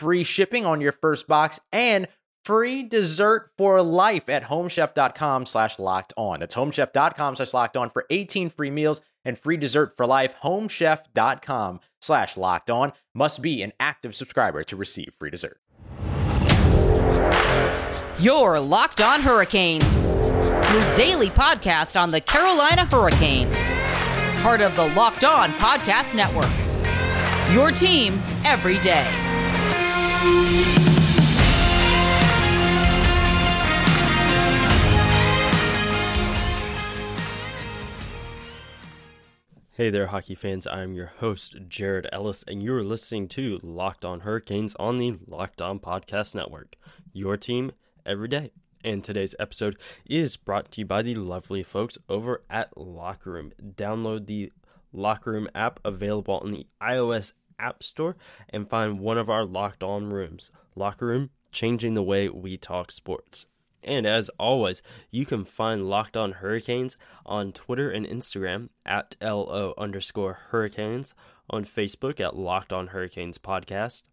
free shipping on your first box and free dessert for life at homechef.com slash locked on. That's homechef.com slash locked on for 18 free meals and free dessert for life. Homechef.com slash locked on must be an active subscriber to receive free dessert. Your Locked On Hurricanes, your daily podcast on the Carolina Hurricanes. Part of the Locked On Podcast Network. Your team every day. Hey there, hockey fans. I'm your host, Jared Ellis, and you're listening to Locked On Hurricanes on the Locked On Podcast Network. Your team every day. And today's episode is brought to you by the lovely folks over at Locker Room. Download the Locker Room app available on the iOS App Store and find one of our Locked On rooms. Locker Room, changing the way we talk sports. And as always, you can find Locked On Hurricanes on Twitter and Instagram at LO underscore Hurricanes, on Facebook at Locked On Hurricanes Podcast.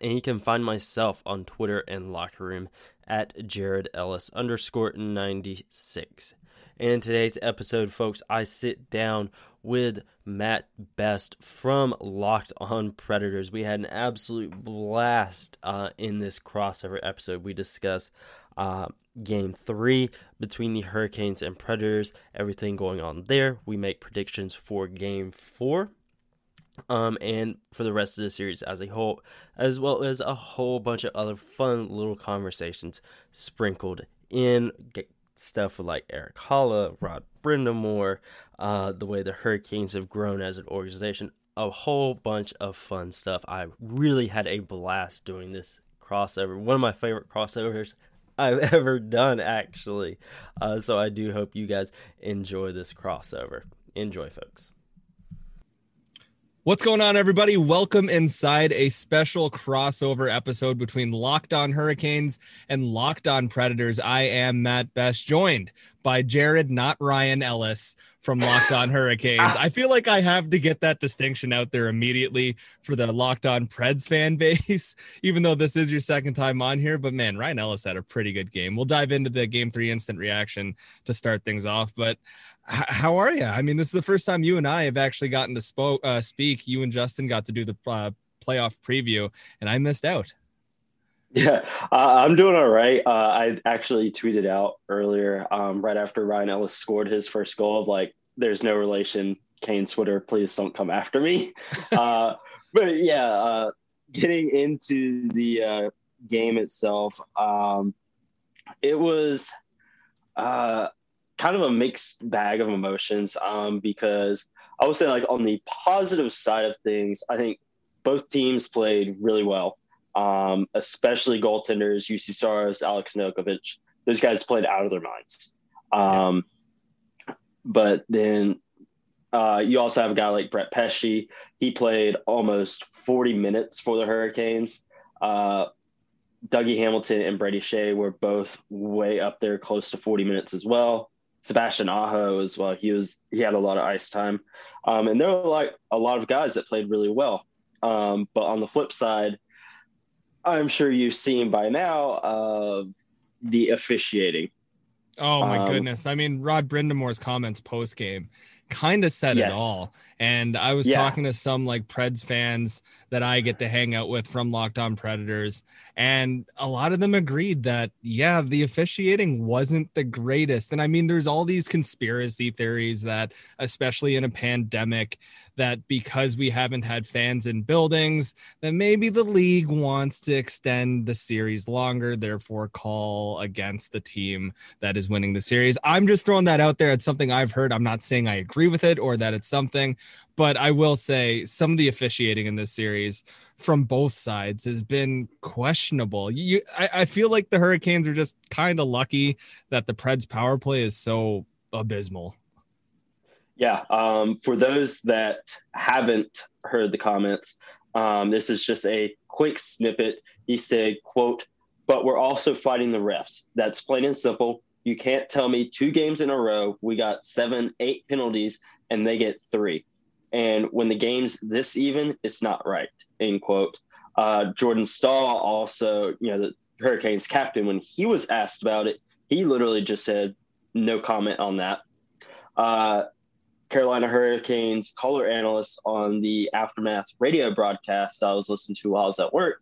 And you can find myself on Twitter and Locker Room at Jared Ellis underscore 96. And in today's episode, folks, I sit down with Matt Best from Locked On Predators. We had an absolute blast uh, in this crossover episode. We discuss uh, game three between the Hurricanes and Predators, everything going on there. We make predictions for game four. Um, and for the rest of the series as a whole, as well as a whole bunch of other fun little conversations sprinkled in. Get stuff with like Erik Haula, Rod Brind'Amour, uh, the way the Hurricanes have grown as an organization, a whole bunch of fun stuff. I really had a blast doing this crossover. One of my favorite crossovers I've ever done, actually. Uh, so I do hope you guys enjoy this crossover. Enjoy, folks. What's going on, everybody? Welcome inside a special crossover episode between Locked On Hurricanes and Locked On Predators. I am Matt Best, joined by Jared, not Ryan Ellis from Locked On Hurricanes. I feel like I have to get that distinction out there immediately for the Locked On Preds fan base, even though this is your second time on here. But man, Ryan Ellis had a pretty good game. We'll dive into the game three instant reaction to start things off. But how are you? I mean, this is the first time you and I have actually gotten to spoke, uh, speak. You and Justin got to do the uh, playoff preview, and I missed out. Yeah, uh, I'm doing all right. Uh, I actually tweeted out earlier, um, right after Ryan Ellis scored his first goal, of like, "There's no relation." Kane Twitter, please don't come after me. uh, but yeah, uh, getting into the uh, game itself, um, it was uh, kind of a mixed bag of emotions um, because I would say, like, on the positive side of things, I think both teams played really well, um, especially goaltenders, Juuse Saros, Alex Nedeljkovic. Those guys played out of their minds. Um. But then uh, you also have a guy like Brett Pesce. He played almost 40 minutes for the Hurricanes. Uh, Dougie Hamilton and Brady Skjei were both way up there, close to 40 minutes as well. Sebastian Aho as well. He was he had a lot of ice time, um, and there were like a lot of guys that played really well. Um, but on the flip side, I'm sure you've seen by now of the officiating. Oh my um, goodness! I mean, Rod Brind'Amour's comments post game kind of said Yes. it all. And I was Yeah. talking to some like Preds fans that I get to hang out with from Locked On Predators, and a lot of them agreed that yeah, the officiating wasn't the greatest. And I mean, there's all these conspiracy theories that, especially in a pandemic, that because we haven't had fans in buildings, that maybe the league wants to extend the series longer, therefore call against the team that is winning the series. I'm just throwing that out there. It's something I've heard. I'm not saying I agree with it or that it's something, but I will say some of the officiating in this series from both sides has been questionable. You, I, I feel like the Hurricanes are just kind of lucky that the Preds power play is so abysmal. Yeah. Um, for those that haven't heard the comments, um, this is just a quick snippet. He said, quote, but we're also fighting the refs. That's plain and simple. You can't tell me two games in a row, we got seven, eight penalties, and they get three. And when the game's this even, it's not right, end quote. Uh, Jordan Staal also, you know, the Hurricanes captain, when he was asked about it, he literally just said, no comment on that. Uh, Carolina Hurricanes color analyst on the Aftermath radio broadcast I was listening to while I was at work.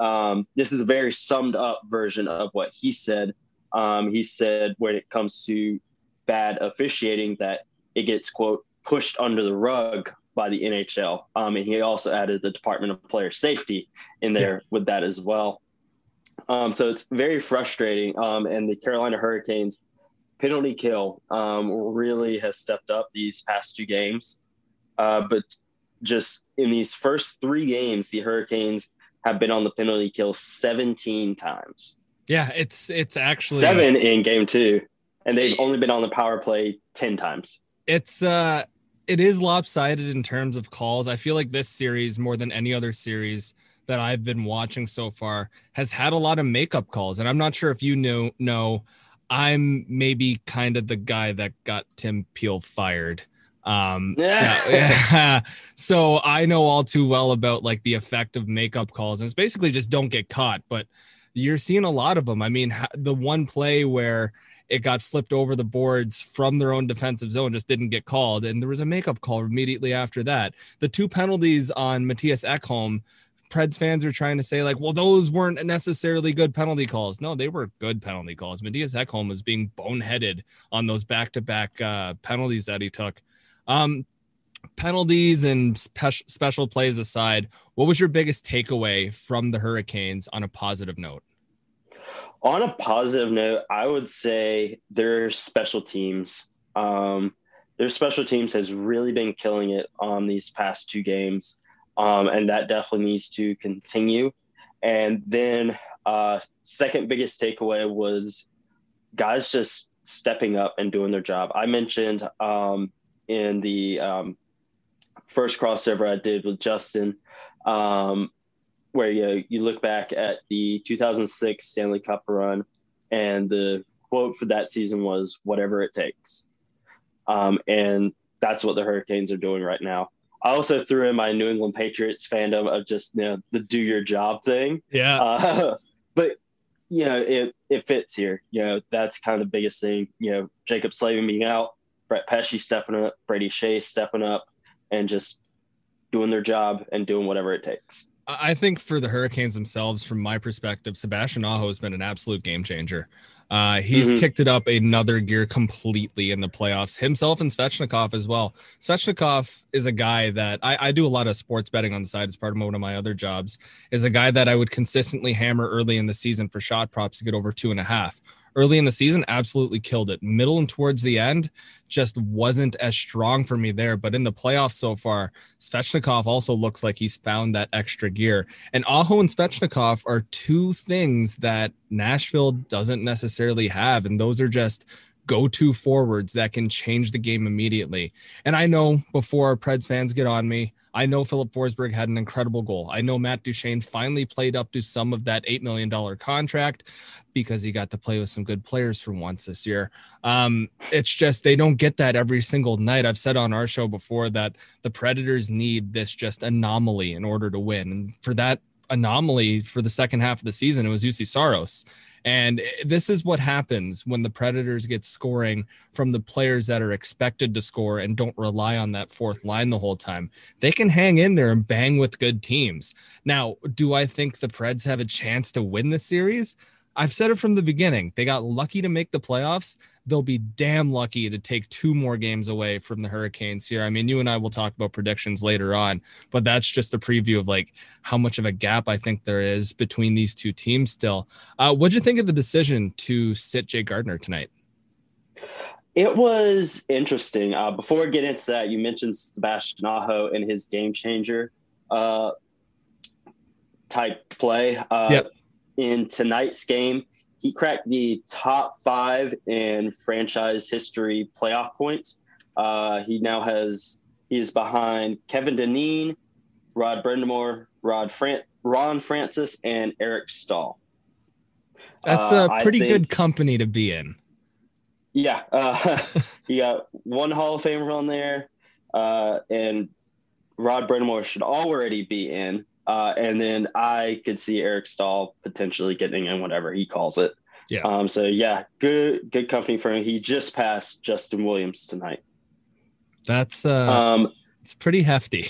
Um, this is a very summed up version of what he said. Um, he said when it comes to bad officiating that it gets quote pushed under the rug by the NHL. Um, and he also added the Department of Player Safety in there with that as well. Um, so it's very frustrating. Um, and the Carolina Hurricanes penalty kill um, really has stepped up these past two games. Uh, but just in these first three games, the Hurricanes have been on the penalty kill 17 times. Yeah, it's it's actually Seven in game two. And they've only been on the power play 10 times. it's uh it is lopsided in terms of calls. I feel like this series more than any other series that I've been watching so far has had a lot of makeup calls and I'm not sure if you know know I'm maybe kind of the guy that got Tim Peel fired. Um yeah, yeah. so I know all too well about like the effect of makeup calls and it's basically just don't get caught, but you're seeing a lot of them. I mean, the one play where it got flipped over the boards from their own defensive zone just didn't get called and there was a makeup call immediately after that. The two penalties on mattias ekholm preds fans are trying to say like well those weren't necessarily good penalty calls. No they were good penalty calls. Mattias ekholm was being boneheaded on those back-to-back uh, penalties that he took. Um, penalties and spe- special plays aside what was your biggest takeaway from the hurricanes on a positive note On a positive note, I would say their special teams. Um, their special teams has really been killing it on these past two games, um, and that definitely needs to continue. And then, uh, second biggest takeaway was guys just stepping up and doing their job. I mentioned um, in the um, first crossover I did with Justin. Um, where you you look back at the 2006 Stanley Cup run, and the quote for that season was "whatever it takes," um, and that's what the Hurricanes are doing right now. I also threw in my New England Patriots fandom of just you know the "do your job" thing, yeah uh, but you know it it fits here. You know that's kind of the biggest thing. You know Jaccob Slavin being out, Brett Pesce stepping up, Brady Skjei stepping up, and just doing their job and doing whatever it takes. I think for the Hurricanes themselves, from my perspective, Sebastian Aho has been an absolute game changer. Uh, he's Mhm. kicked it up another gear completely in the playoffs, himself and Svechnikov as well. Svechnikov is a guy that I, I do a lot of sports betting on the side as part of one of my other jobs, is a guy that I would consistently hammer early in the season for shot props to get over two and a half. Early in the season, absolutely killed it. Middle and towards the end, just wasn't as strong for me there. But in the playoffs so far, Svechnikov also looks like he's found that extra gear. And Aho and Svechnikov are two things that Nashville doesn't necessarily have. And those are just go to forwards that can change the game immediately. And I know before Preds fans get on me, I know Philip Forsberg had an incredible goal. I know Matt Duchene finally played up to some of that $8 million contract because he got to play with some good players for once this year. Um, it's just they don't get that every single night. I've said on our show before that the Predators need this just anomaly in order to win. And for that anomaly for the second half of the season, it was Juuse Saros. And eh, this is what happens when the Predators get scoring from the players that are expected to score and don't rely on that fourth line the whole time. They can hang in there and bang with good teams. Now, do I think the Preds have a chance to win the series? I've said it from the beginning. They got lucky to make the playoffs. They'll be damn lucky to take two more games away from the Hurricanes here. I mean, you and I will talk about predictions later on, but that's just a preview of like how much of a gap I think there is between these two teams still. Uh, what'd you think of the decision to sit Jay Gardiner tonight? It was interesting. Uh, before we get into that, you mentioned Sebastian Aho and his game changer uh, type play. Uh, yep in tonight's game, he cracked the top five in franchise history playoff points. Uh, he now has he is behind Kevin Dineen, Rod Brind'Amour, Rod Fran- Ron Francis, and Eric Staal. That's a uh, pretty think, good company to be in. Yeah, uh, you got one Hall of Famer on there, uh, and Rod Brind'Amour should already be in. Uh, and then I could see Eric Staal potentially getting in whatever he calls it. Yeah. Um, so yeah, good good company for him. He just passed Justin Williams tonight. That's uh um it's pretty hefty.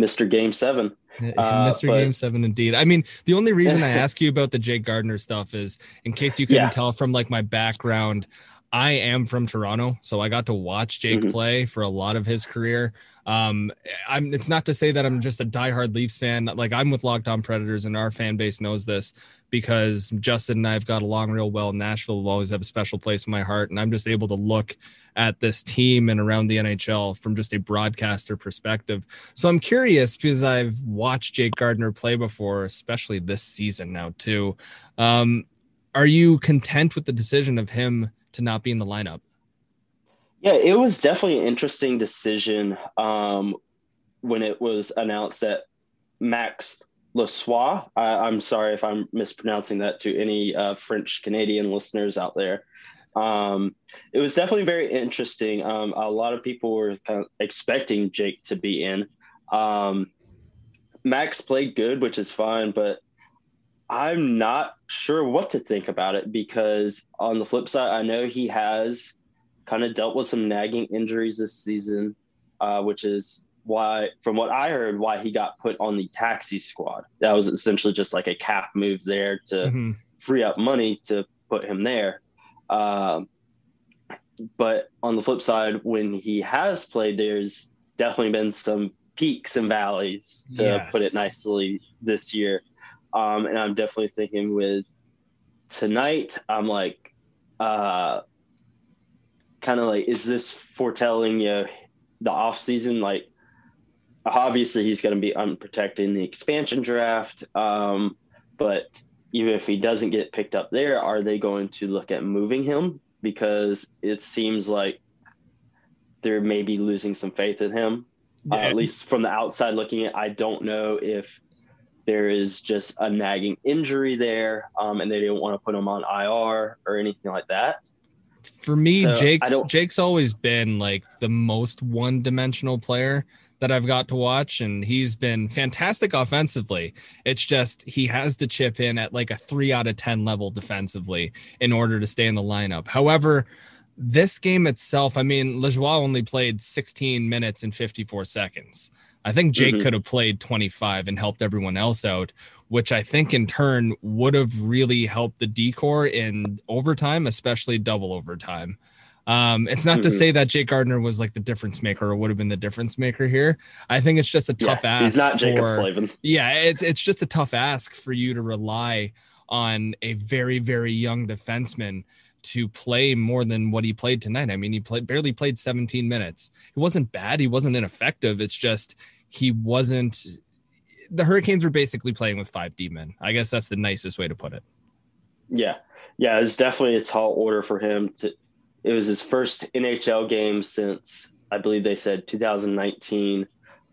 Mr. Game Seven. Uh, Mr. But, Game Seven, indeed. I mean, the only reason I ask you about the Jake Gardiner stuff is in case you couldn't yeah. tell from like my background. I am from Toronto, so I got to watch Jake mm-hmm. play for a lot of his career. Um, I'm. It's not to say that I'm just a diehard Leafs fan. Like I'm with Locked On Predators, and our fan base knows this because Justin and I have got along real well. Nashville will always have a special place in my heart, and I'm just able to look at this team and around the NHL from just a broadcaster perspective. So I'm curious because I've watched Jake Gardiner play before, especially this season now too. Um, are you content with the decision of him to not be in the lineup? Yeah, it was definitely an interesting decision um, when it was announced that Max Lajoie, I, am sorry if I'm mispronouncing that to any uh, French Canadian listeners out there. Um, it was definitely very interesting. Um, a lot of people were kind of expecting Jake to be in. Um, Max played good, which is fine, but I'm not sure what to think about it because on the flip side, I know he has kind of dealt with some nagging injuries this season, uh, which is why, from what I heard, why he got put on the taxi squad. That was essentially just like a cap move there to mm-hmm. free up money to put him there. Um, but on the flip side, when he has played, there's definitely been some peaks and valleys, to yes. put it nicely, this year. Um, and I'm definitely thinking with tonight, I'm like, uh, kind of like, is this foretelling you know, the off season? Like, obviously he's going to be unprotected in the expansion draft. Um, but even if he doesn't get picked up there, are they going to look at moving him? Because it seems like they're maybe losing some faith in him. Yeah. Uh, at least from the outside looking at, I don't know if there is just a nagging injury there, um, and they didn't want to put him on IR or anything like that. For me, so Jake's Jake's always been like the most one-dimensional player that I've got to watch, and he's been fantastic offensively. It's just he has to chip in at like a three out of ten level defensively in order to stay in the lineup. However, this game itself, I mean, Lajoie only played 16 minutes and 54 seconds. I think Jake mm-hmm. could have played 25 and helped everyone else out, which I think in turn would have really helped the decor in overtime, especially double overtime. Um, it's not mm-hmm. to say that Jake Gardiner was like the difference maker or would have been the difference maker here. I think it's just a tough yeah, ask. He's not for, Jaccob Slavin. Yeah, it's it's just a tough ask for you to rely on a very very young defenseman to play more than what he played tonight. I mean, he played barely played 17 minutes. It wasn't bad. He wasn't ineffective. It's just he wasn't. The Hurricanes were basically playing with five D men. I guess that's the nicest way to put it. Yeah, yeah, it's definitely a tall order for him. To it was his first NHL game since I believe they said 2019,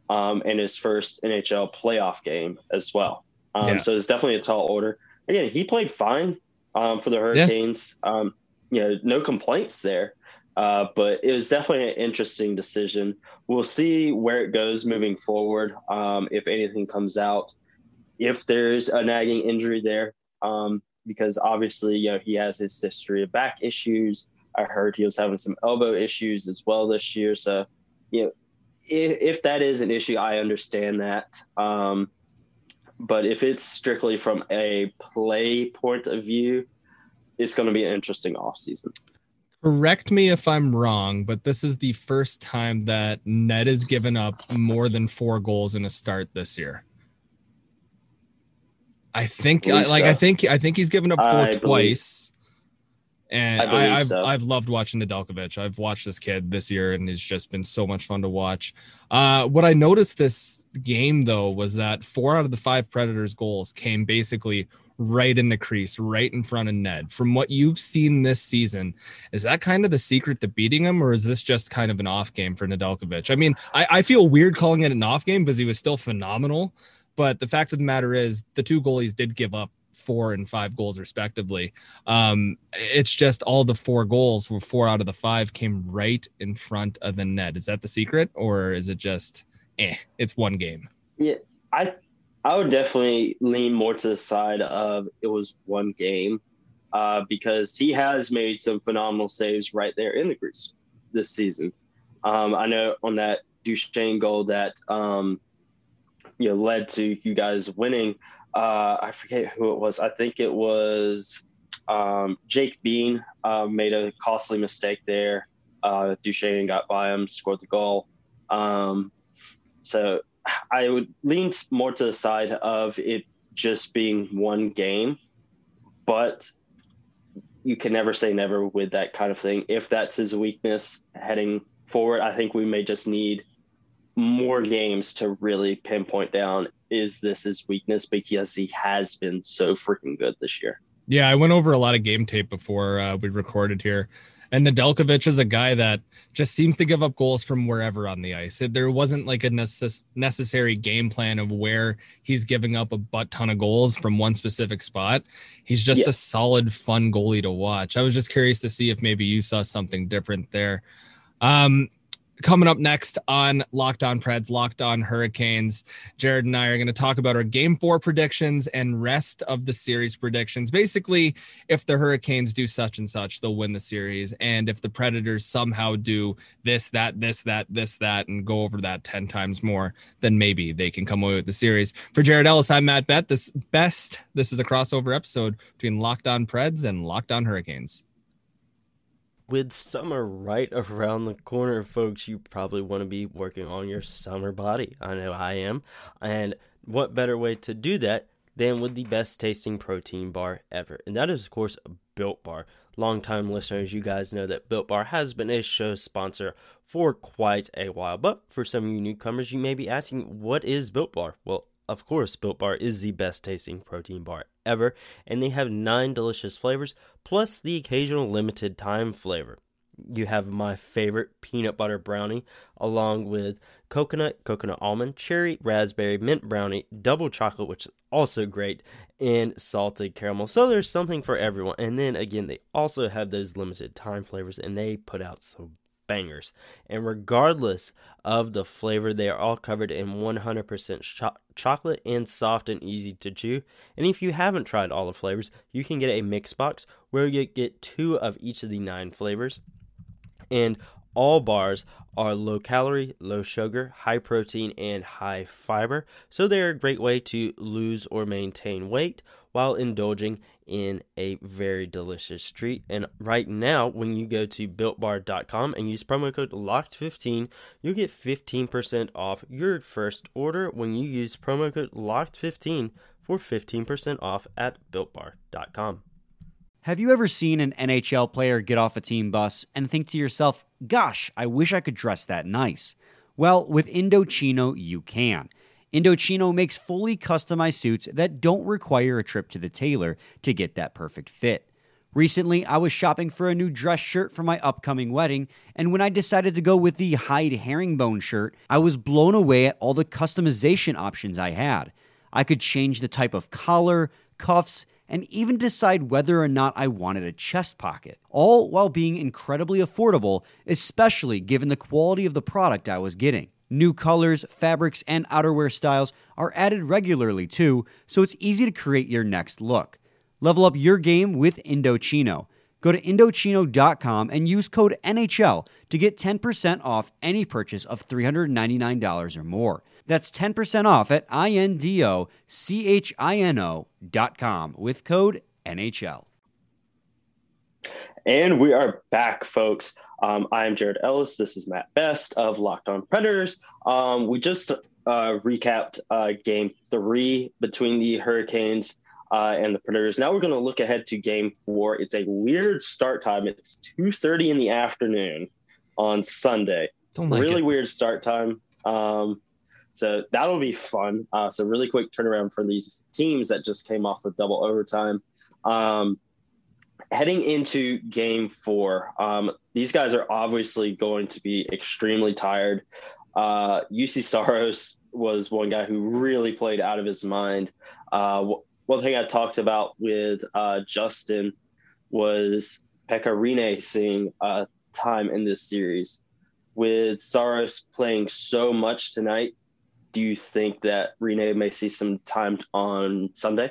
um, and his first NHL playoff game as well. Um, yeah. So it's definitely a tall order. Again, he played fine um, for the Hurricanes. Yeah. Um, you know, no complaints there. Uh, but it was definitely an interesting decision. We'll see where it goes moving forward. Um, if anything comes out, if there's a nagging injury there, um, because obviously, you know, he has his history of back issues. I heard he was having some elbow issues as well this year. So, you know, if, if that is an issue, I understand that. Um, but if it's strictly from a play point of view, it's going to be an interesting offseason. Correct me if I'm wrong, but this is the first time that Ned has given up more than four goals in a start this year. I think, I, like, so. I think, I think he's given up four I twice. Believe, and I have so. I've loved watching Nedeljkovic. I've watched this kid this year, and it's just been so much fun to watch. Uh, what I noticed this game though was that four out of the five Predators goals came basically right in the crease, right in front of Ned. From what you've seen this season, is that kind of the secret to beating him, or is this just kind of an off game for Nedeljkovic? I mean, I, I feel weird calling it an off game because he was still phenomenal. But the fact of the matter is, the two goalies did give up four and five goals respectively. Um, it's just all the four goals were four out of the five came right in front of the net. Is that the secret, or is it just eh? It's one game. Yeah, I I would definitely lean more to the side of it was one game uh, because he has made some phenomenal saves right there in the crease this season. Um, I know on that Duchene goal that um, you know led to you guys winning. Uh, I forget who it was. I think it was um, Jake Bean uh, made a costly mistake there. Uh, Duchene got by him, scored the goal. Um, so I would lean more to the side of it just being one game, but you can never say never with that kind of thing. If that's his weakness heading forward, I think we may just need more games to really pinpoint down is this his weakness because he has been so freaking good this year. Yeah, I went over a lot of game tape before uh, we recorded here. And Nedeljkovic is a guy that just seems to give up goals from wherever on the ice. There wasn't like a necess- necessary game plan of where he's giving up a butt ton of goals from one specific spot. He's just yeah. a solid, fun goalie to watch. I was just curious to see if maybe you saw something different there. Um, coming up next on Locked On Preds, Locked On Hurricanes, Jared and I are going to talk about our game four predictions and rest of the series predictions. Basically, if the Hurricanes do such and such, they'll win the series. And if the Predators somehow do this, that, this, that, this, that, and go over that 10 times more, then maybe they can come away with the series. For Jared Ellis, I'm Matt Bett. This best, this is a crossover episode between Locked On Preds and Locked On Hurricanes with summer right around the corner, folks, you probably want to be working on your summer body. I know I am. And what better way to do that than with the best tasting protein bar ever? And that is, of course, Built Bar. Longtime listeners, you guys know that Built Bar has been a show sponsor for quite a while. But for some of you newcomers, you may be asking, what is Built Bar? Well, of course, Built Bar is the best tasting protein bar ever, and they have nine delicious flavors, plus the occasional limited time flavor. You have my favorite peanut butter brownie, along with coconut, coconut almond, cherry, raspberry, mint brownie, double chocolate, which is also great, and salted caramel. So there's something for everyone. And then again, they also have those limited time flavors, and they put out some bangers. And regardless of the flavor, they are all covered in 100% cho- chocolate and soft and easy to chew. And if you haven't tried all the flavors, you can get a mix box where you get two of each of the nine flavors. And all bars are low calorie, low sugar, high protein, and high fiber. So they're a great way to lose or maintain weight while indulging in a very delicious treat. And right now, when you go to builtbar.com and use promo code LOCKED15, you'll get 15% off your first order when you use promo code LOCKED15 for 15% off at builtbar.com. Have you ever seen an NHL player get off a team bus and think to yourself, gosh, I wish I could dress that nice? Well, with Indochino, you can. Indochino makes fully customized suits that don't require a trip to the tailor to get that perfect fit. Recently, I was shopping for a new dress shirt for my upcoming wedding, and when I decided to go with the Hyde herringbone shirt, I was blown away at all the customization options I had. I could change the type of collar, cuffs, and even decide whether or not I wanted a chest pocket, all while being incredibly affordable, especially given the quality of the product I was getting. New colors, fabrics, and outerwear styles are added regularly too, so it's easy to create your next look. Level up your game with Indochino. Go to Indochino.com and use code NHL to get 10% off any purchase of $399 or more. That's 10% off at INDOCHINO.com with code NHL. And we are back, folks. Um, I am Jared Ellis. This is Matt Best of Locked On Predators. Um, we just uh, recapped uh, game three between the Hurricanes uh, and the Predators. Now we're going to look ahead to game four. It's a weird start time. It's 2.30 in the afternoon on Sunday. Like really it. weird start time. Um, so that'll be fun. Uh, so really quick turnaround for these teams that just came off of double overtime. Um, heading into game four, um, these guys are obviously going to be extremely tired. Uh, Juuse Saros was one guy who really played out of his mind. Uh, one thing I talked about with uh, Justin was Pekka Rinne seeing uh, time in this series. With Saros playing so much tonight, do you think that Rinne may see some time on Sunday?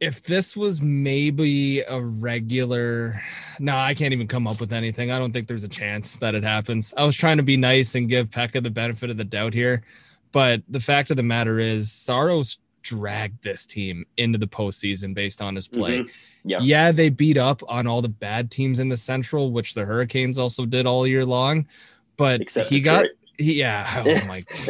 If this was maybe a regular no i can't even come up with anything i don't think there's a chance that it happens i was trying to be nice and give pekka the benefit of the doubt here but the fact of the matter is saros dragged this team into the postseason based on his play Mhm. Yeah. yeah they beat up on all the bad teams in the central which the hurricanes also did all year long but Except he got Detroit. he, yeah oh my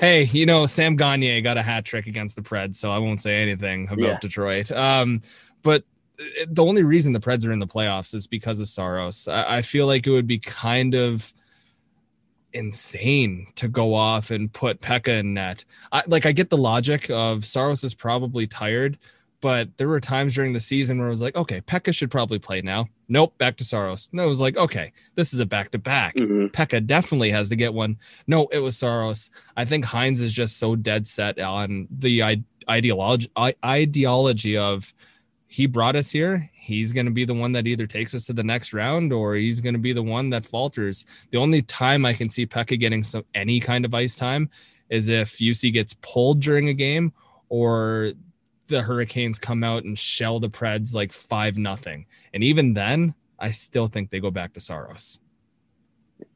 hey, you know, Sam Gagner got a hat trick against the Preds, so I won't say anything about Yeah. Detroit. Um, but uh, the only reason the Preds are in the playoffs is because of Saros. I, I feel like it would be kind of insane to go off and put Pekka in net. I, like I get the logic of Saros is probably tired, but there were times during the season where it was like, okay, Pekka should probably play now. Nope, back to Saros. No, it was like, okay, this is a back to back. Pekka definitely has to get one. No, it was Saros. I think Hynes is just so dead set on the ideology ideology of he brought us here. He's going to be the one that either takes us to the next round or he's going to be the one that falters. The only time I can see Pekka getting some any kind of ice time is if Juuse gets pulled during a game or the Hurricanes come out and shell the Preds like five nothing. And even then, I still think they go back to Saros.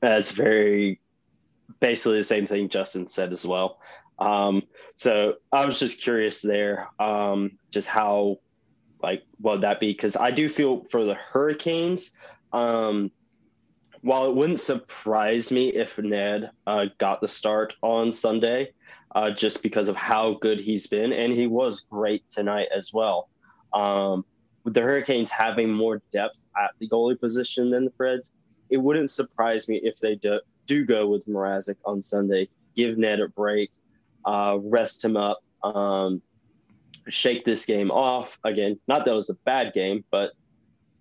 That's very basically the same thing Justin said as well. Um, so I was just curious there, um, just how like would that be? Because I do feel for the Hurricanes, um, while it wouldn't surprise me if Ned uh, got the start on Sunday, uh, just because of how good he's been, and he was great tonight as well. Um, with the Hurricanes having more depth at the goalie position than the Preds, it wouldn't surprise me if they do, do go with Mrazek on Sunday. Give Ned a break, uh, rest him up, um, shake this game off. Again, not that it was a bad game, but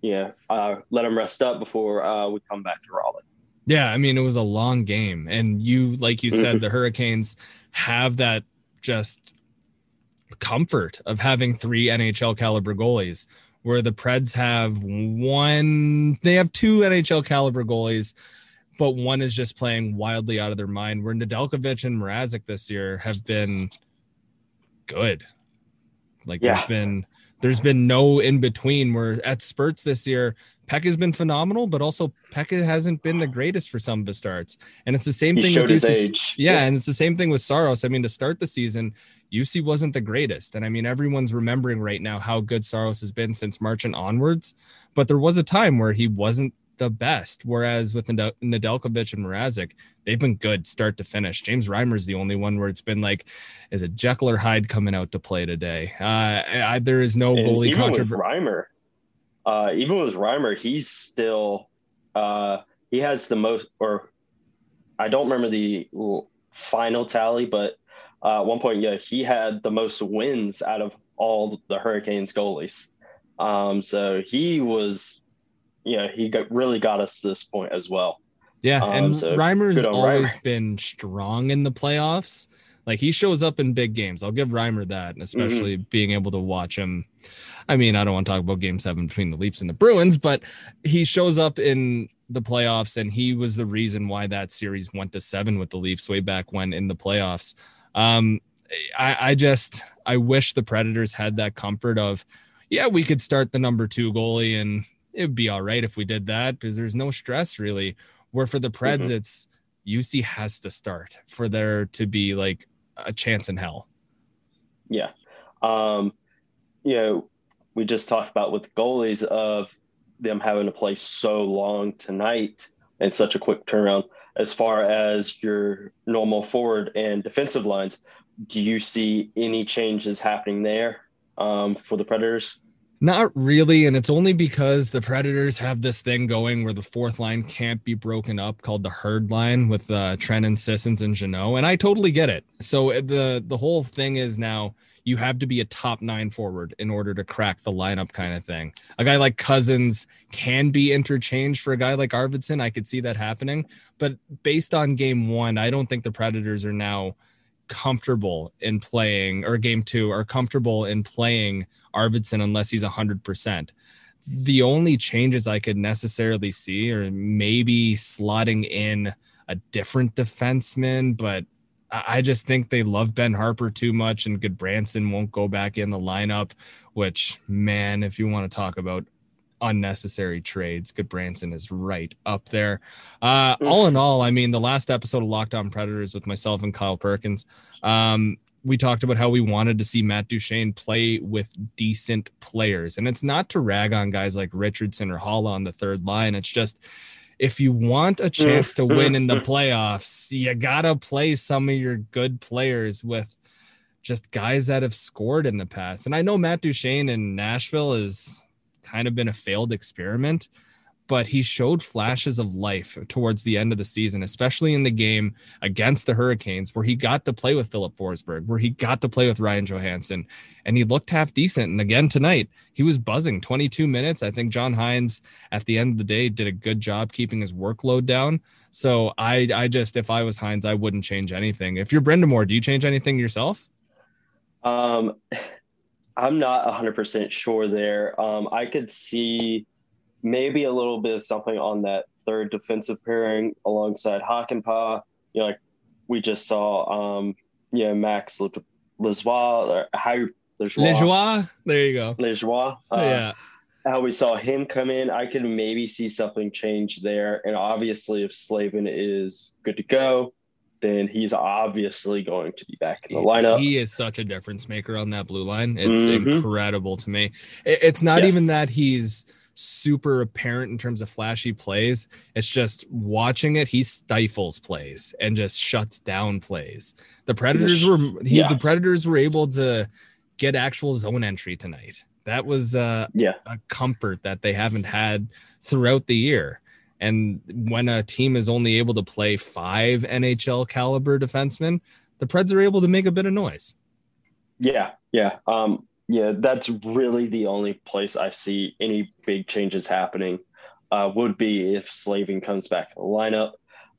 yeah, uh, let him rest up before uh, we come back to Raleigh. Yeah, I mean it was a long game, and you, like you said, the Hurricanes have that just comfort of having three NHL caliber goalies, where the Preds have one, they have two NHL caliber goalies, but one is just playing wildly out of their mind. Where Nedeljkovic and Mrazek this year have been good. Like Yeah. there's been there's been no in between where at spurts this year Pekka's been phenomenal, but also Pekka hasn't been the greatest for some of his starts. And it's the same He thing showed with his UC age. Yeah, and it's the same thing with Saros. I mean, to start the season, Juuse wasn't the greatest. And I mean, everyone's remembering right now how good Saros has been since March and onwards. But there was a time where he wasn't the best. Whereas with Ned- Nedeljkovic and Mrazek, they've been good start to finish. James Reimer's the only one where it's been like, is it Jekyll or Hyde coming out to play today? Uh, I, there is no goalie controversy. Reimer, uh, even with Reimer, he's still uh, he has the most, or I don't remember the final tally, but uh, at one point, yeah, he had the most wins out of all the Hurricanes goalies. Um, so he was, you know, he got, really got us to this point as well. Yeah, Um, and so Reimer's always Reimer. been strong in the playoffs. Like he shows up in big games. I'll give Reimer that, and especially being able to watch him. I mean, I don't want to talk about game seven between the Leafs and the Bruins, but he shows up in the playoffs, and he was the reason why that series went to seven with the Leafs way back when in the playoffs. Um, I, I just I wish the Predators had that comfort of yeah, we could start the number two goalie and it'd be all right if we did that because there's no stress really. Where for the Preds, mm-hmm. it's Juuse has to start for there to be like a chance in hell. Yeah. Um, you know, we just talked about with goalies of them having to play so long tonight and such a quick turnaround as far as your normal forward and defensive lines. Do you see any changes happening there um, for the Predators? Not really. And it's only because the Predators have this thing going where the fourth line can't be broken up called the herd line with uh, and Sissons, and Jeannot. And I totally get it. So uh, the the whole thing is now you have to be a top nine forward in order to crack the lineup kind of thing. A guy like Cousins can be interchanged for a guy like Arvidsson. I could see that happening. But based on game one, I don't think the Predators are now comfortable in playing, or game two, are comfortable in playing Arvidsson unless he's 100%. The only changes I could necessarily see are maybe slotting in a different defenseman, but I just think they love Ben Harpur too much, and Gudbranson won't go back in the lineup. Which, man, if you want to talk about unnecessary trades, Gudbranson is right up there. Uh, all in all, I mean, the last episode of Locked On Predators with myself and Kyle Perkins, um, we talked about how we wanted to see Matt Duchene play with decent players, and it's not to rag on guys like Richardson or Haula on the third line. It's just if you want a chance to win in the playoffs, you gotta play some of your good players with just guys that have scored in the past. And I know Matt Duchene in Nashville has kind of been a failed experiment, but he showed flashes of life towards the end of the season, especially in the game against the Hurricanes, where he got to play with Philip Forsberg, where he got to play with Ryan Johansen, and he looked half decent. And again tonight, he was buzzing 22 minutes. I think John Hynes at the end of the day did a good job keeping his workload down. So I, I just, if I was Hynes, I wouldn't change anything. If you're Brind'Amour, do you change anything yourself? Um, I'm not 100% sure there. Um, I could see maybe a little bit of something on that third defensive pairing alongside Hakanpää. You know, like we just saw, um, you know, Max Lajoie, or how Lajoie. There you go. Lajoie. Uh, yeah. How we saw him come in, I could maybe see something change there. And obviously, if Slavin is good to go, then he's obviously going to be back in the lineup. He is such a difference maker on that blue line. It's mm-hmm. incredible to me. It's not yes. even that he's super apparent in terms of flashy plays. It's just watching it, he stifles plays and just shuts down plays. The Predators were he, yeah. the Predators were able to get actual zone entry tonight. That was uh, yeah. a comfort that they haven't had throughout the year. And when a team is only able to play five NHL caliber defensemen, the Preds are able to make a bit of noise. Yeah, yeah. Um, yeah, that's really the only place I see any big changes happening. Uh, would be if Slavin comes back to the lineup.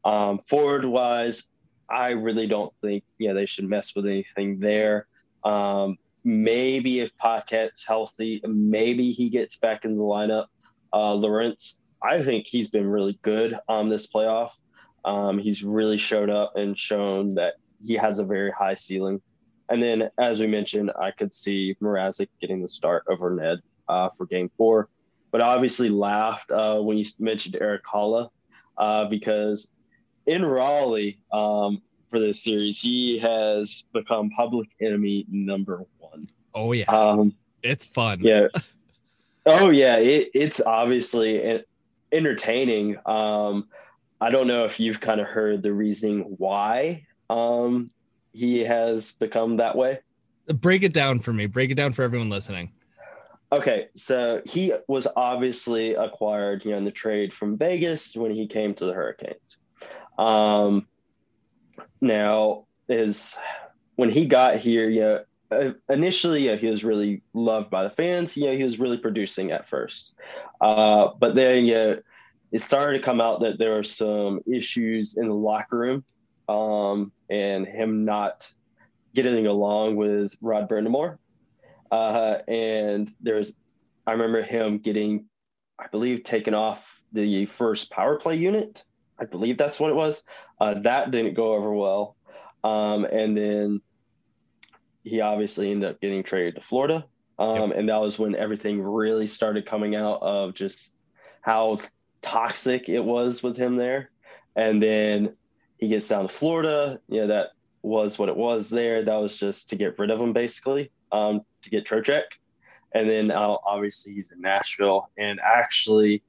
Um, forward wise, I really don't think yeah they should mess with anything there. Um, maybe if Paquette's healthy, maybe he gets back in the lineup. Uh, Lorentz, I think he's been really good on this playoff. Um, he's really showed up and shown that he has a very high ceiling. And then, as we mentioned, I could see Mrazek getting the start over Ned uh, for game four. But I obviously laughed uh, when you mentioned Erik Haula uh, because in Raleigh um, for this series, he has become public enemy number one. Oh, yeah. Um, it's fun. Yeah. oh, yeah. It, it's obviously entertaining. Um, I don't know if you've kind of heard the reasoning why um, he has become that way? Break it down for me. Break it down for everyone listening. Okay, so he was obviously acquired, you know, in the trade from Vegas when he came to the Hurricanes. Um, now is when he got here, you know, uh, initially yeah, he was really loved by the fans. Yeah, he was really producing at first, uh, but then yeah, it started to come out that there were some issues in the locker room um, and him not getting along with Rod Brind'Amour. Uh, and there's, I remember him getting, I believe, taken off the first power play unit. I believe that's what it was. Uh, that didn't go over well. Um, and then he obviously ended up getting traded to Florida. Um, And that was when everything really started coming out of just how toxic it was with him there. And then he gets down to Florida. You know, that was what it was there. That was just to get rid of him, basically, um, to get Trocheck. And then uh, obviously he's in Nashville. And actually,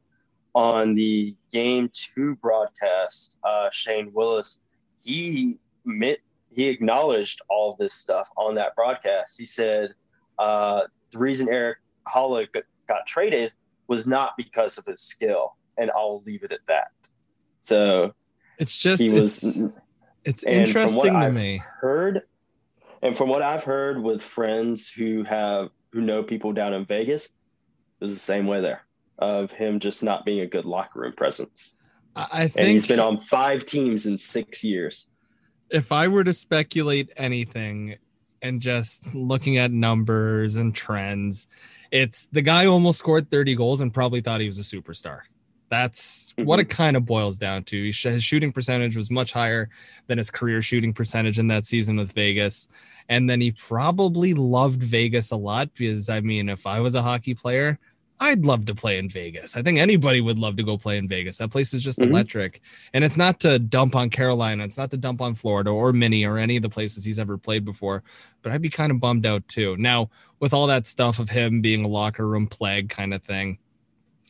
on the game two broadcast, uh, Shane Willis, he met, he acknowledged all of this stuff on that broadcast. He said uh, the reason Erik Haula got traded was not because of his skill, and I'll leave it at that. So it's just he was. It's, it's interesting to I've me. Heard, and from what I've heard with friends who have who know people down in Vegas, it was the same way there of him just not being a good locker room presence. I think and he's been on five teams in six years. If I were to speculate anything and just looking at numbers and trends, it's the guy who almost scored 30 goals and probably thought he was a superstar. That's mm-hmm. what it kind of boils down to. His shooting percentage was much higher than his career shooting percentage in that season with Vegas. And then he probably loved Vegas a lot because, I mean, if I was a hockey player, I'd love to play in Vegas. I think anybody would love to go play in Vegas. That place is just mm-hmm. electric. And it's not to dump on Carolina, it's not to dump on Florida or Mini or any of the places he's ever played before. But I'd be kind of bummed out too. Now, with all that stuff of him being a locker room plague kind of thing,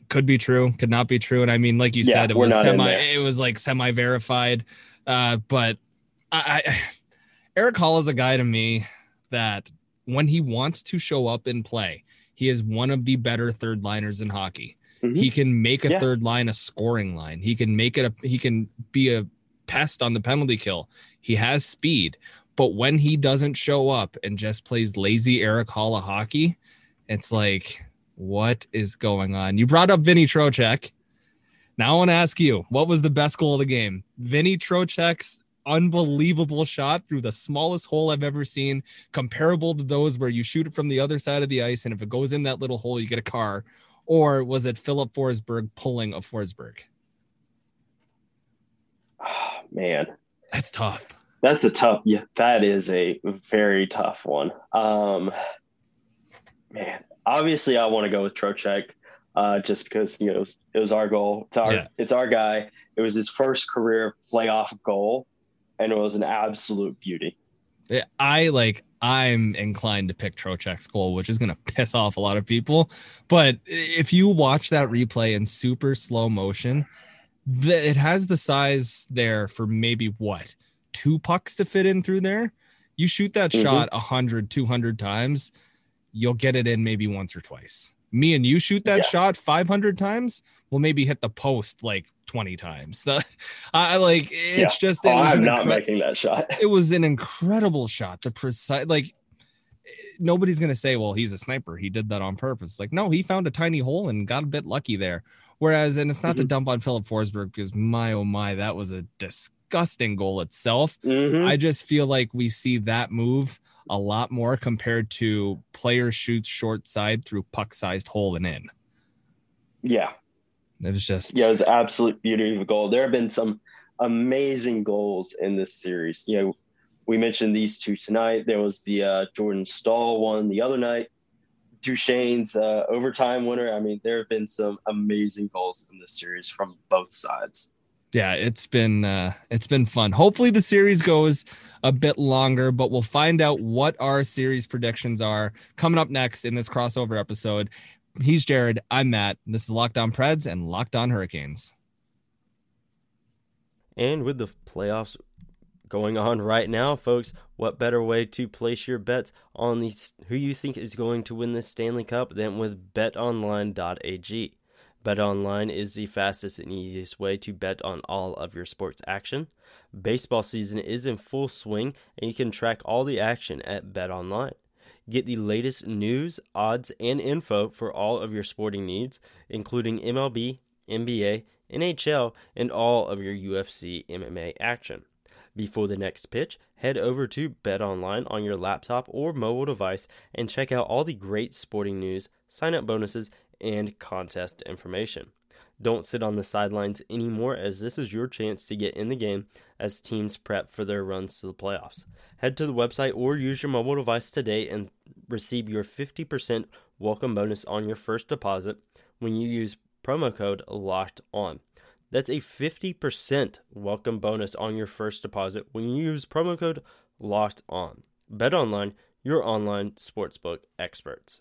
could be true, could not be true. And I mean, like you yeah, said, it was semi it was like semi verified. Uh, but I, I Erik Haula is a guy to me that when he wants to show up and play, he is one of the better third liners in hockey. Mm-hmm. He can make a yeah. third line a scoring line. He can make it a he can be a pest on the penalty kill. He has speed, but when he doesn't show up and just plays lazy Erik Haula hockey, it's like what is going on? You brought up Vinny Trocheck. Now I want to ask you, what was the best goal of the game? Vinny Trocheck's unbelievable shot through the smallest hole I've ever seen, comparable to those where you shoot it from the other side of the ice, and if it goes in that little hole, you get a car? Or was it Filip Forsberg pulling a Forsberg? Oh, man, that's tough. That's a tough. Yeah, that is a very tough one. Um, man, obviously, I want to go with Trocheck. Uh, just because you know it was, it was our goal. It's our yeah. it's our guy. It was his first career playoff goal, and it was an absolute beauty. I like I'm inclined to pick Trocheck's goal, which is going to piss off a lot of people. But if you watch that replay in super slow motion, the, it has the size there for maybe what two pucks to fit in through there. You shoot that mm-hmm. shot 100, 200 times, you'll get it in maybe once or twice. Me and you shoot that yeah. shot 500 times, we'll maybe hit the post like 20 times. The, I like it's yeah. just. It oh, I'm not incre- making that shot. It was an incredible shot. The precise, like nobody's gonna say, "Well, he's a sniper. He did that on purpose." Like, no, he found a tiny hole and got a bit lucky there. Whereas, and it's not mm-hmm. to dump on Filip Forsberg because my oh my, that was a disgusting goal itself. Mm-hmm. I just feel like we see that move a lot more compared to player shoots short side through puck sized hole and in. Yeah, it was just yeah, it was absolute beauty of a goal. There have been some amazing goals in this series. You know, we mentioned these two tonight. There was the uh, Jordan Staal one the other night. Duchene's uh, overtime winner. I mean, there have been some amazing goals in this series from both sides. Yeah, it's been uh, it's been fun. Hopefully, the series goes a bit longer, but we'll find out what our series predictions are coming up next in this crossover episode. He's Jared. I'm Matt. This is Locked On Preds and Locked On Hurricanes. And with the playoffs going on right now, folks, what better way to place your bets on these who you think is going to win the Stanley Cup than with betonline.ag. BetOnline is the fastest and easiest way to bet on all of your sports action. Baseball season is in full swing, and you can track all the action at BetOnline. Get the latest news, odds, and info for all of your sporting needs, including MLB, NBA, NHL, and all of your UFC MMA action. Before the next pitch, head over to BetOnline on your laptop or mobile device and check out all the great sporting news, sign up bonuses, and contest information. Don't sit on the sidelines anymore, as this is your chance to get in the game as teams prep for their runs to the playoffs. Head to the website or use your mobile device today and receive your 50% welcome bonus on your first deposit when you use promo code LOCKED ON. That's a 50% welcome bonus on your first deposit when you use promo code LOCKED ON. Bet online, your online sportsbook experts.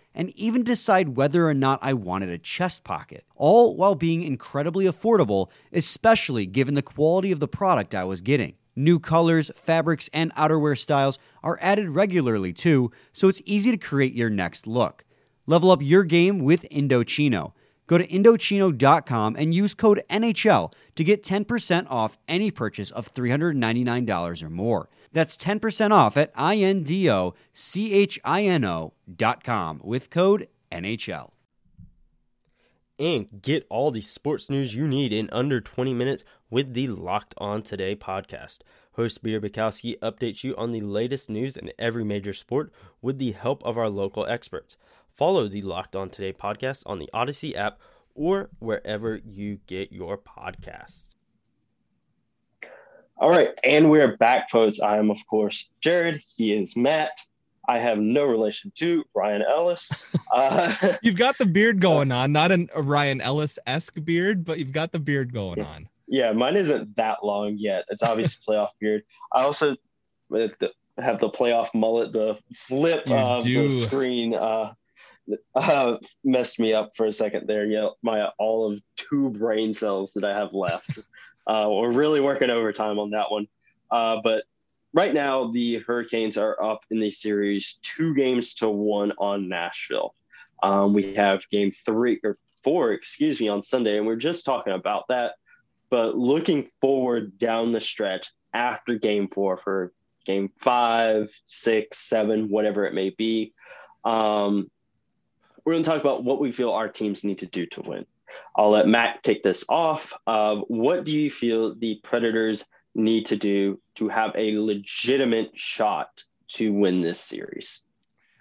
and even decide whether or not I wanted a chest pocket, all while being incredibly affordable, especially given the quality of the product I was getting. New colors, fabrics, and outerwear styles are added regularly too, so it's easy to create your next look. Level up your game with Indochino. Go to Indochino.com and use code NHL to get 10% off any purchase of $399 or more. That's 10% off at INDOCHINO.com with code NHL. And get all the sports news you need in under 20 minutes with the Locked On Today podcast. Host Beer Bukowski updates you on the latest news in every major sport with the help of our local experts. Follow the Locked On Today podcast on the Odyssey app or wherever you get your podcasts. All right, and we're back, folks. I am, of course, Jared. He is Matt. I have no relation to Ryan Ellis. Uh, you've got the beard going on, not an, a Ryan Ellis esque beard, but you've got the beard going on. Yeah, mine isn't that long yet. It's obviously playoff beard. I also have the playoff mullet, the flip you of do. the screen. Uh, uh, messed me up for a second there. Yeah, my all of two brain cells that I have left. Uh, we're really working overtime on that one. Uh, but right now, the Hurricanes are up in the series two games to one on Nashville. Um, we have game three or four, excuse me, on Sunday, and we're just talking about that. But looking forward down the stretch after game four for game five, six, seven, whatever it may be. Um, we're going to talk about what we feel our teams need to do to win. I'll let Matt kick this off. Uh, what do you feel the Predators need to do to have a legitimate shot to win this series?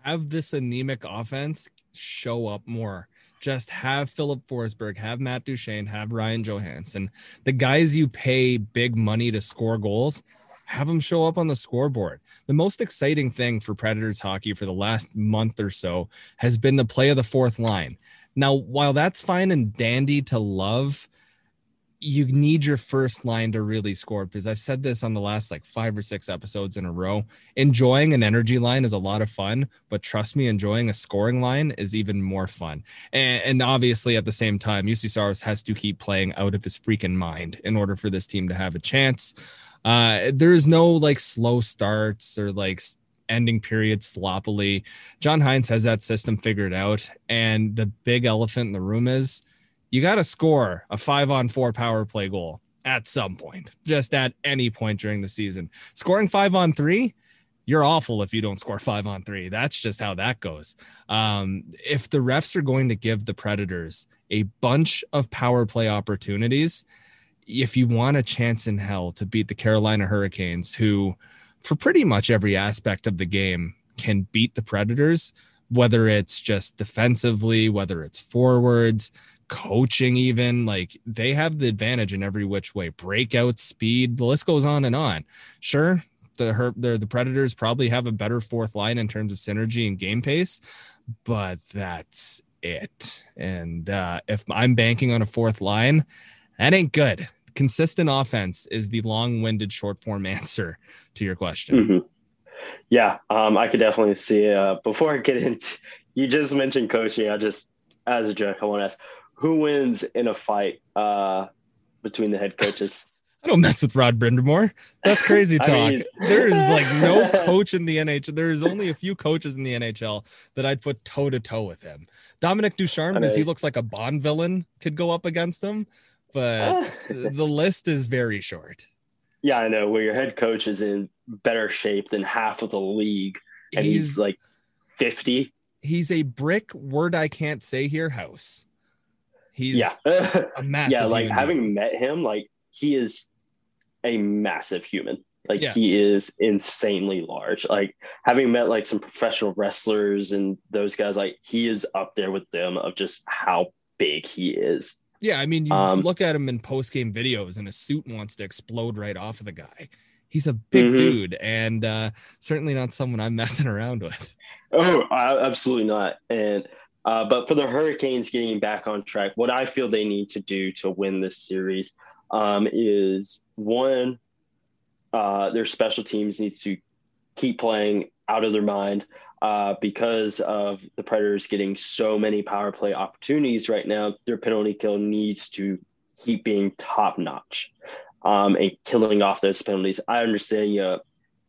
Have this anemic offense show up more. Just have Filip Forsberg, have Matt Duchene, have Ryan Johansen, The guys you pay big money to score goals, have them show up on the scoreboard. The most exciting thing for Predators hockey for the last month or so has been the play of the fourth line. Now, while that's fine and dandy to love, you need your first line to really score because I've said this on the last like five or six episodes in a row. Enjoying an energy line is a lot of fun, but trust me, enjoying a scoring line is even more fun. And, and obviously, at the same time, Juuse Saros has to keep playing out of his freaking mind in order for this team to have a chance. Uh, there is no like slow starts or like ending period sloppily. John Hynes has that system figured out. And the big elephant in the room is you got to score a five on four power play goal at some point, just at any point during the season. Scoring five on three, you're awful if you don't score five on three. That's just how that goes. Um, if the refs are going to give the Predators a bunch of power play opportunities, if you want a chance in hell to beat the Carolina Hurricanes, who for pretty much every aspect of the game can beat the Predators, whether it's just defensively, whether it's forwards, coaching, even like they have the advantage in every which way. Breakout speed, the list goes on and on. Sure, the her, the, the Predators probably have a better fourth line in terms of synergy and game pace, but that's it. And uh, if I'm banking on a fourth line, that ain't good consistent offense is the long-winded short form answer to your question. Mm-hmm. Yeah, um, I could definitely see. Uh, before I get into, you just mentioned coaching. I just, as a joke, I want to ask, who wins in a fight uh, between the head coaches? I don't mess with Rod Brind'Amour. That's crazy talk. Mean... there is like no coach in the NHL. There is only a few coaches in the NHL that I'd put toe to toe with him. Dominic Ducharme, because he looks like a Bond villain, could go up against him, but the list is very short. Yeah, I know. Where your head coach is in better shape than half of the league, and he's, he's like fifty. He's a brick word I can't say here house. He's yeah, a massive. yeah, like having met him, like he is a massive human. Like yeah. he is insanely large. Like having met like some professional wrestlers and those guys, like he is up there with them of just how big he is. Yeah, I mean, you um, look at him in post game videos, and a suit wants to explode right off of the guy. He's a big mm-hmm. dude, and uh, certainly not someone I'm messing around with. Oh, absolutely not. And uh, but for the Hurricanes getting back on track, what I feel they need to do to win this series um, is one, uh, their special teams needs to keep playing out of their mind uh, because of the Predators getting so many power play opportunities right now. Their penalty kill needs to keep being top notch um, and killing off those penalties. I understand you know,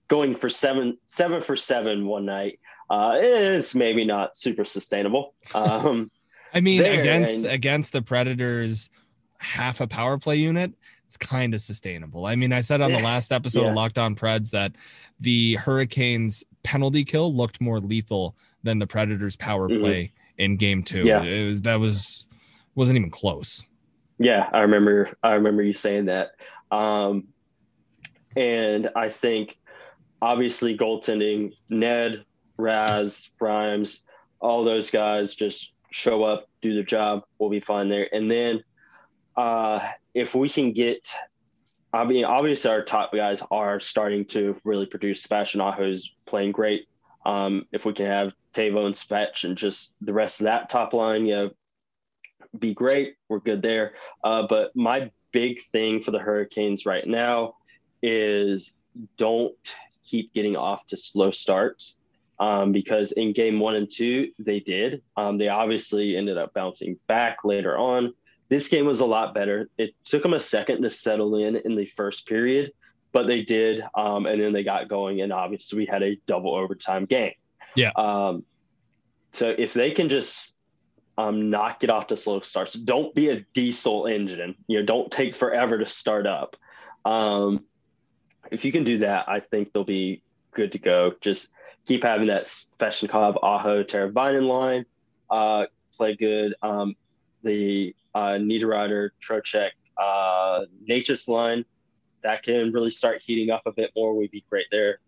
going for seven seven for seven one night. Uh, it's maybe not super sustainable. Um, I mean, against and, against the Predators, half a power play unit, it's kind of sustainable. I mean, I said on the last episode yeah. of Locked On Preds that the Hurricanes penalty kill looked more lethal than the Predators power mm-hmm. play mm-hmm. in game two. Yeah. It was that was wasn't even close. Yeah, I remember I remember you saying that. Um and I think obviously goaltending, Ned, Raz, Reimer, all those guys just show up, do their job, we'll be fine there. And then uh, if we can get, I mean, obviously our top guys are starting to really produce. Sebastian is playing great. Um, if we can have Tavo and Svech and just the rest of that top line, know, be great. We're good there. Uh, but my big thing for the Hurricanes right now is don't keep getting off to slow starts. Um, because in game one and two, they did. Um, they obviously ended up bouncing back later on. This game was a lot better. It took them a second to settle in in the first period, but they did. Um, and then they got going, and obviously we had a double overtime game. Yeah. Um, so if they can just um, not get off to slow starts, don't be a diesel engine. You know, don't take forever to start up. Um, if you can do that, I think they'll be good to go. Just keep having that Svechnikov, Aho, Teravainen line. Uh, play good. Um, the uh, Niederreiter, Trocheck, uh, line, that can really start heating up a bit more. We'd be great there.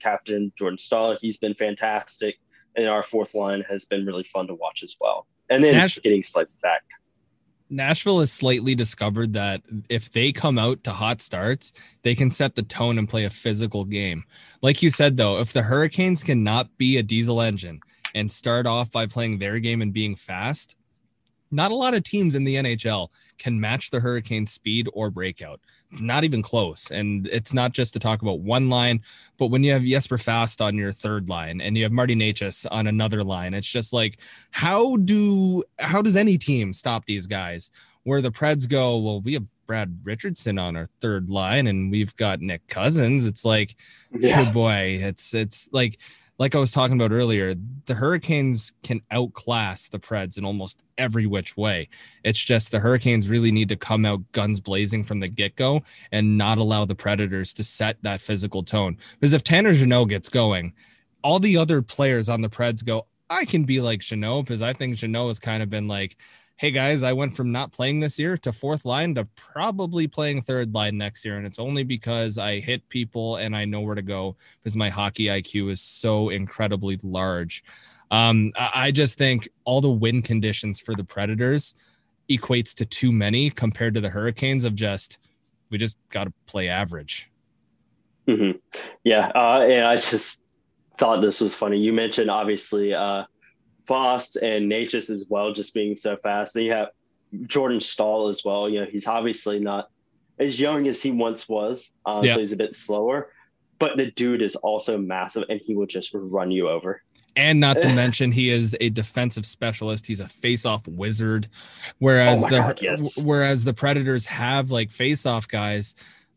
Captain Jordan Staal, he's been fantastic. And our fourth line has been really fun to watch as well. And then Nash- getting sliced back. Nashville has slightly discovered that if they come out to hot starts, they can set the tone and play a physical game. Like you said, though, if the Hurricanes cannot be a diesel engine and start off by playing their game and being fast, not a lot of teams in the NHL can match the Hurricane speed or breakout. Not even close. And it's not just to talk about one line, but when you have Jesper Fast on your third line and you have Marty Necas on another line, it's just like how do how does any team stop these guys? Where the Preds go, well, we have Brad Richardson on our third line and we've got Nick Cousins. It's like, yeah. oh boy, it's it's like like I was talking about earlier, the Hurricanes can outclass the Preds in almost every which way. It's just the Hurricanes really need to come out guns blazing from the get go and not allow the Predators to set that physical tone. Because if Tanner Jeannot gets going, all the other players on the Preds go, I can be like Jeannot because I think Jeannot has kind of been like, hey guys, I went from not playing this year to fourth line to probably playing third line next year. And it's only because I hit people and I know where to go because my hockey IQ is so incredibly large. Um, I just think all the win conditions for the Predators equates to too many compared to the Hurricanes of just, we just got to play average. Mm-hmm. Yeah. Uh, and I just thought this was funny. You mentioned obviously, uh, Fast and Necas as well, just being so fast. Then you have Jordan Staal as well. You know, he's obviously not as young as he once was, um, yeah. so he's a bit slower. But the dude is also massive, and he will just run you over. And not to mention, he is a defensive specialist. He's a face-off wizard. Whereas oh the God, yes. whereas the Predators have like face-off guys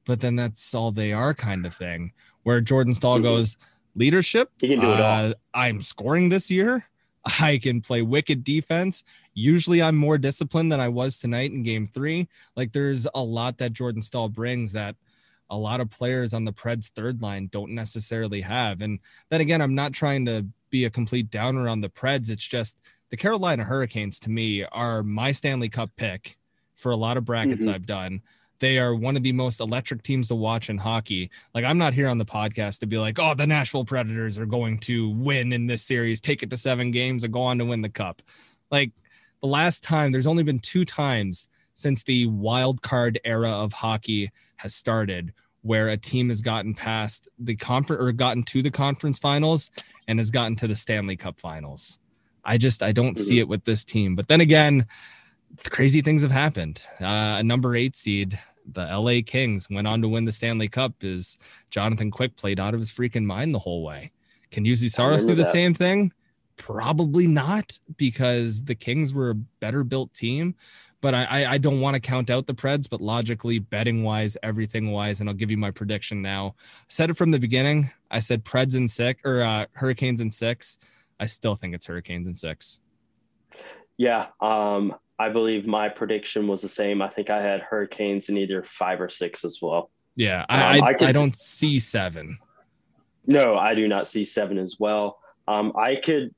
but then that's all they are, kind of thing. Where Jordan Staal Mhm. goes, leadership. He can do it all. uh, I'm scoring this year. I can play wicked defense. Usually I'm more disciplined than I was tonight in game three. Like there's a lot that Jordan Staal brings that a lot of players on the Preds third line don't necessarily have. And then again, I'm not trying to be a complete downer on the Preds. It's just the Carolina Hurricanes to me are my Stanley Cup pick for a lot of brackets Mhm. I've done. They are one of the most electric teams to watch in hockey. Like I'm not here on the podcast to be like, oh, the Nashville Predators are going to win in this series, take it to seven games, and go on to win the cup. Like the last time, there's only been two times since the wild card era of hockey has started where a team has gotten past the conference or gotten to the conference finals and has gotten to the Stanley Cup finals. I just I don't see it with this team. But then again, crazy things have happened. Uh, a number eight seed, the LA Kings, went on to win the Stanley Cup. Is Jonathan Quick played out of his freaking mind the whole way? Can Juuse Saros do the that. same thing? Probably not, because the Kings were a better built team. But I, I, I don't want to count out the Preds, but logically, betting wise, everything wise, and I'll give you my prediction now. I said it from the beginning. I said Preds in six or uh, Hurricanes in six. I still think it's Hurricanes in six. Yeah, um, I believe my prediction was the same. I think I had Hurricanes in either five or six as well. Yeah, Um, I, I I, I s- don't see seven. No, I do not see seven as well. Um, I could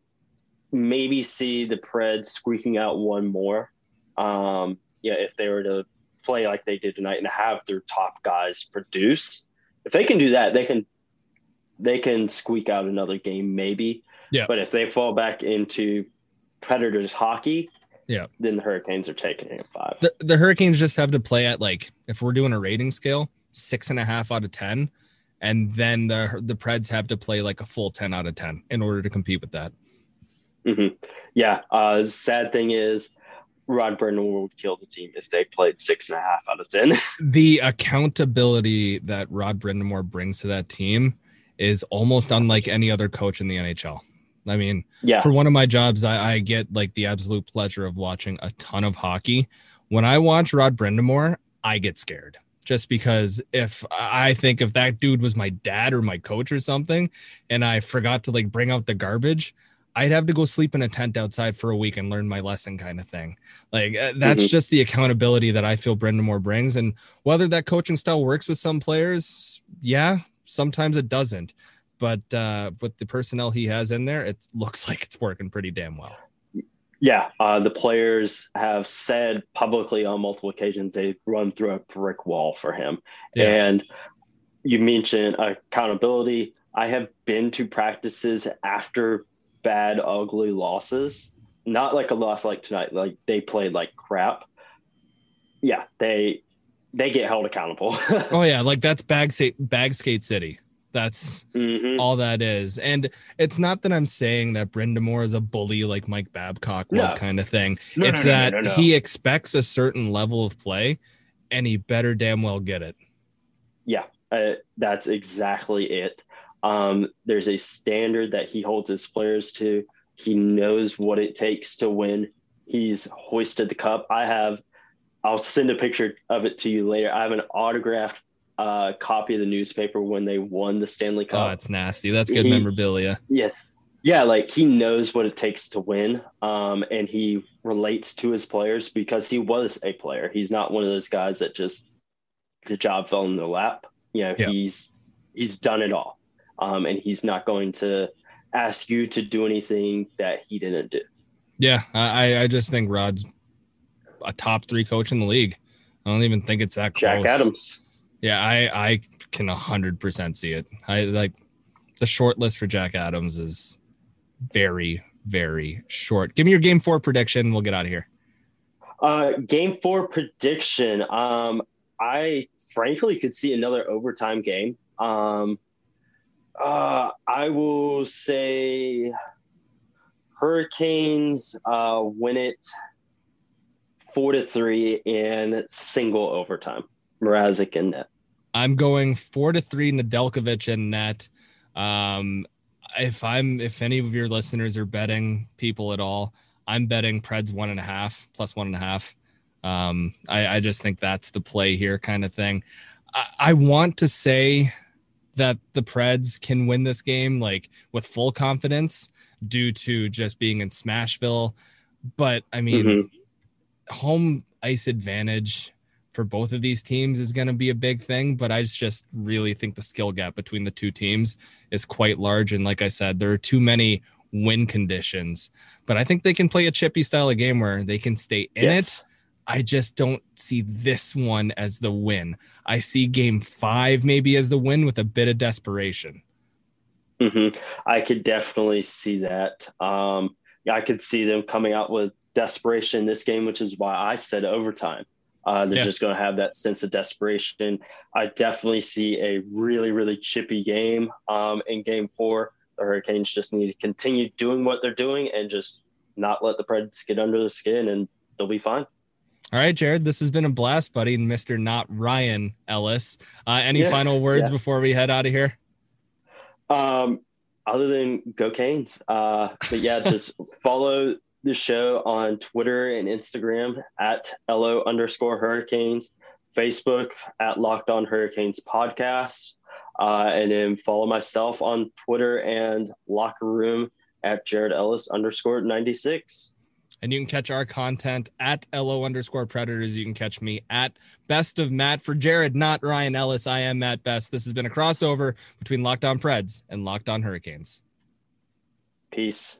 maybe see the Preds squeaking out one more. Um, yeah, if they were to play like they did tonight and have their top guys produce, if they can do that, they can they can squeak out another game maybe. Yeah. But if they fall back into Predators hockey, Yeah. then the Hurricanes are taking it at five. The, the Hurricanes just have to play at like if we're doing a rating scale, six and a half out of ten, and then the the Preds have to play like a full ten out of ten in order to compete with that. hmm Yeah. Uh, sad thing is, Rod Brind'Amour would kill the team if they played six and a half out of ten. The accountability that Rod Brind'Amour brings to that team is almost unlike any other coach in the NHL. I mean, yeah. for one of my jobs, I, I get like the absolute pleasure of watching a ton of hockey. When I watch Rod Brind'Amour, I get scared just because if I think if that dude was my dad or my coach or something, and I forgot to like bring out the garbage, I'd have to go sleep in a tent outside for a week and learn my lesson, kind of thing. Like uh, that's Mhm. just the accountability that I feel Brind'Amour brings, and whether that coaching style works with some players, yeah, sometimes it doesn't. But uh, with the personnel he has in there, it looks like it's working pretty damn well. Yeah. Uh, the players have said publicly on multiple occasions they run through a brick wall for him. Yeah. And you mentioned accountability. I have been to practices after bad, ugly losses. Not like a loss like tonight, like they played like crap. Yeah, they they get held accountable. Oh yeah, like that's bag bag skate city. That's Mhm. all that is. And it's not that I'm saying that Brind'Amour is a bully like Mike Babcock was No. kind of thing. No, it's no, that he expects a certain level of play and he better damn well get it. Yeah, uh, that's exactly it. Um, there's a standard that he holds his players to. He knows what it takes to win. He's hoisted the cup. I have, I'll send a picture of it to you later. I have an autographed uh, copy of the newspaper when they won the Stanley Cup. Oh, it's nasty. That's good He- memorabilia. Yes. Yeah, like he knows what it takes to win. Um, and he relates to his players because he was a player. He's not one of those guys that just the job fell in their lap. You know, Yeah. he's he's done it all. Um, and he's not going to ask you to do anything that he didn't do. Yeah, I I- just think Rod's a top three coach in the league. I don't even think it's that close. Jack Adams. Yeah, I I can hundred percent see it. I like the short list for Jack Adams is very very short. Give me your game four prediction. We'll get out of here. Uh, game four prediction. Um, I frankly could see another overtime game. Um, uh, I will say Hurricanes uh, win it four to three in single overtime. Mrazek in net. I'm going four to three Nedeljkovic and net. Um, if I'm if any of your listeners are betting people at all, I'm betting Preds one and a half plus one and a half. Um, I, I just think that's the play here, kind of thing. I, I want to say that the Preds can win this game like with full confidence due to just being in Smashville. But I mean, mm-hmm. home ice advantage for both of these teams is going to be a big thing. But I just really think the skill gap between the two teams is quite large. And like I said, there are too many win conditions. But I think they can play a chippy style of game where they can stay in yes. it. I just don't see this one as the win. I see game five maybe as the win with a bit of desperation. Mm-hmm. I could definitely see that. Um, I could see them coming out with desperation in this game, which is why I said overtime. Uh, they're yeah. just going to have that sense of desperation. I definitely see a really, really chippy game um, in game four. The Hurricanes just need to continue doing what they're doing and just not let the Preds get under the skin, and they'll be fine. All right, Jared, this has been a blast, buddy, and Mr. Not Ryan Ellis. Uh, any yeah, final words yeah. before we head out of here? Um, other than go Canes, uh, but yeah, just follow the show on Twitter and Instagram at LO underscore Hurricanes, Facebook at Locked On Hurricanes Podcast, uh, and then follow myself on Twitter and Locker Room at Jared Ellis underscore 96. And you can catch our content at LO underscore predators. You can catch me at best of Matt for Jared, not Ryan Ellis. I am Matt Best. This has been a crossover between Locked On Preds and Locked On Hurricanes. Peace.